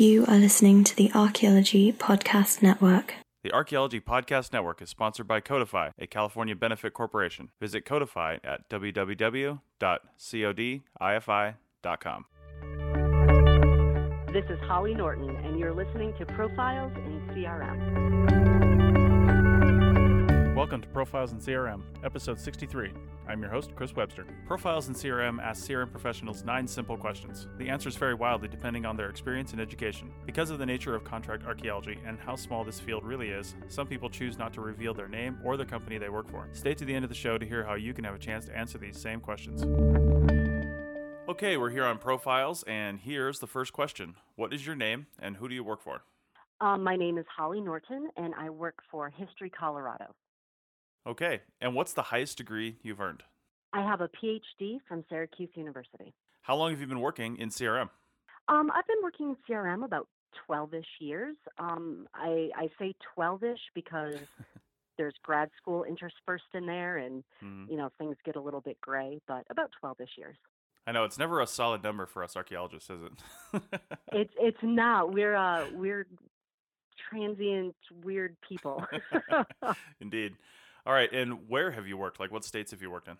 You are listening to the Archaeology Podcast Network. The Archaeology Podcast Network is sponsored by Codifi, a California benefit corporation. Visit Codifi at www.codifi.com. This is Holly Norton, and you're listening to Profiles in CRM. Welcome to Profiles in CRM, episode 63. I'm your host, Chris Webster. Profiles in CRM asks CRM professionals nine simple questions. The answers vary wildly depending on their experience and education. Because of the nature of contract archaeology and how small this field really is, some people choose not to reveal their name or the company they work for. Stay to the end of the show to hear how you can have a chance to answer these same questions. Okay, we're here on Profiles, and here's the first question What is your name and who do you work for? Um, my name is Holly Norton, and I work for History Colorado. Okay, and what's the highest degree you've earned? I have a PhD from Syracuse University. How long have you been working in CRM? Um, I've been working in CRM about 12 ish years. Um, I, I say 12 ish because there's grad school interspersed in there and, Mhm. you know, things get a little bit gray, but about 12 ish years. I know it's never a solid number for us archaeologists, is it? It's it's not. We're uh we're transient weird people. Indeed. All right, and where have you worked? Like, what states have you worked in?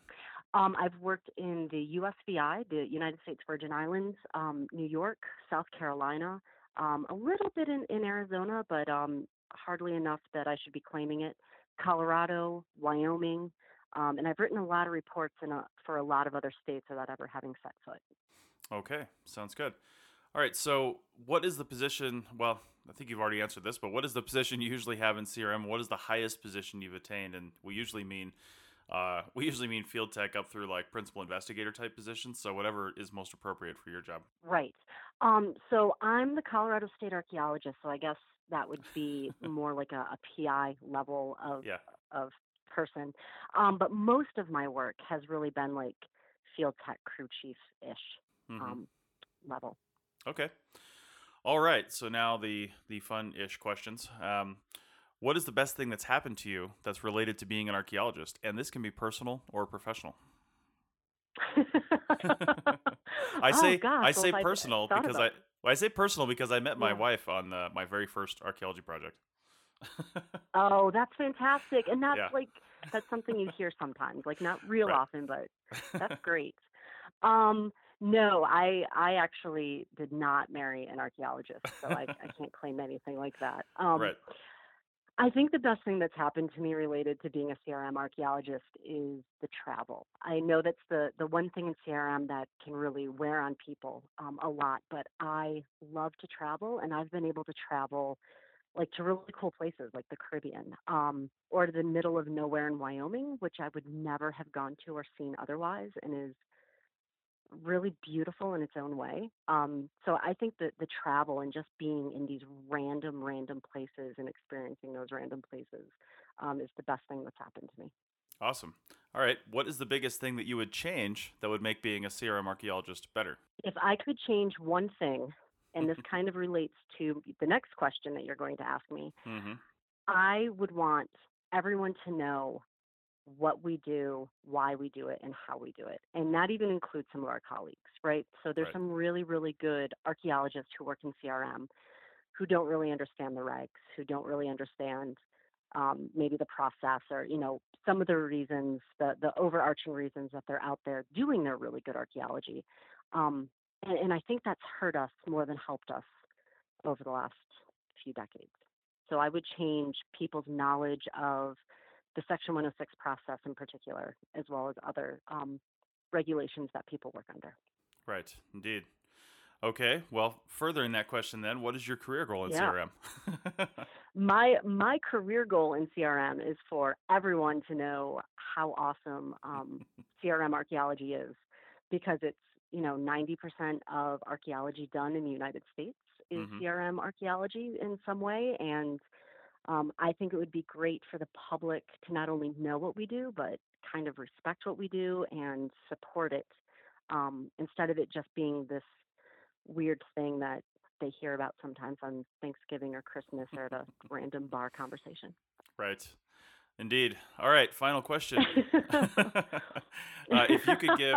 um, I've worked in the USVI, the United States Virgin Islands, um, New York, South Carolina, um, a little bit in, in Arizona, but um, hardly enough that I should be claiming it. Colorado, Wyoming, um, and I've written a lot of reports in a, for a lot of other states without ever having set foot. Okay, sounds good. All right, so what is the position? Well, I think you've already answered this, but what is the position you usually have in CRM? What is the highest position you've attained? And we usually mean uh, we usually mean field tech up through like principal investigator type positions. So whatever is most appropriate for your job. Right. Um, so I'm the Colorado State archaeologist, so I guess that would be more like a, a PI level of Yeah. of person. Um, but most of my work has really been like field tech crew chief ish Mhm. um, level. Okay. All right. So now the the fun-ish questions. Um, what is the best thing that's happened to you that's related to being an archaeologist? And this can be personal or professional. I Oh, say gosh, I say I'd personal thought because I well, I say personal because I met my Yeah. wife on uh, my very first archaeology project. Oh, that's fantastic, and that's Yeah. like that's something you hear sometimes, like not real Right. often, but That's great. Um, no, I I actually did not marry an archaeologist, so I, I can't claim anything like that. Um, right. I think the best thing that's happened to me related to being a CRM archaeologist is the travel. I know that's the the one thing in CRM that can really wear on people um, a lot, but I love to travel, and I've been able to travel like to really cool places like the Caribbean um, or to the middle of nowhere in Wyoming, which I would never have gone to or seen otherwise, and is really beautiful in its own way. Um, so I think that the travel and just being in these random, random places and experiencing those random places um, is the best thing that's happened to me. Awesome. All right. What is the biggest thing that you would change that would make being a CRM archaeologist better? If I could change one thing, and this kind of relates to the next question that you're going to ask me, Mm-hmm. I would want everyone to know what we do, why we do it, and how we do it. And that even includes some of our colleagues, right? So there's Right. some really, really good archaeologists who work in CRM who don't really understand the regs, who don't really understand um, maybe the process or, you know, some of the reasons, the, the overarching reasons that they're out there doing their really good archaeology. Um, and, and I think that's hurt us more than helped us over the last few decades. So I would change people's knowledge of the Section 106 process in particular, as well as other um, regulations that people work under. Right. Indeed. Okay. Well, furthering that question, then, what is your career goal in Yeah. CRM? My my career goal in CRM is for everyone to know how awesome um, CRM archaeology is, because it's you know 90% of archaeology done in the United States is Mhm. CRM archaeology in some way, and um, I think it would be great for the public to not only know what we do, but kind of respect what we do and support it, um, instead of it just being this weird thing that they hear about sometimes on Thanksgiving or Christmas or at a random bar conversation. right. Indeed. All right. Final question. uh, if you could give,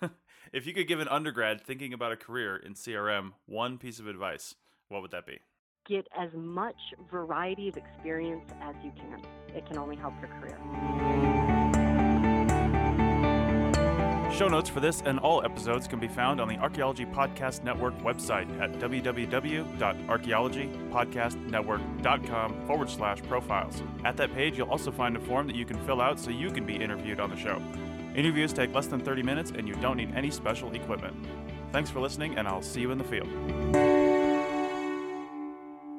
if you could give an undergrad thinking about a career in CRM one piece of advice, what would that be? Get as much variety of experience as you can. It can only help your career. Show notes for this and all episodes can be found on the Archaeology Podcast Network website at www.archaeologypodcastnetwork.com forward slash profiles. At that page, you'll also find a form that you can fill out so you can be interviewed on the show. Interviews take less than 30 minutes and you don't need any special equipment. Thanks for listening, and I'll see you in the field.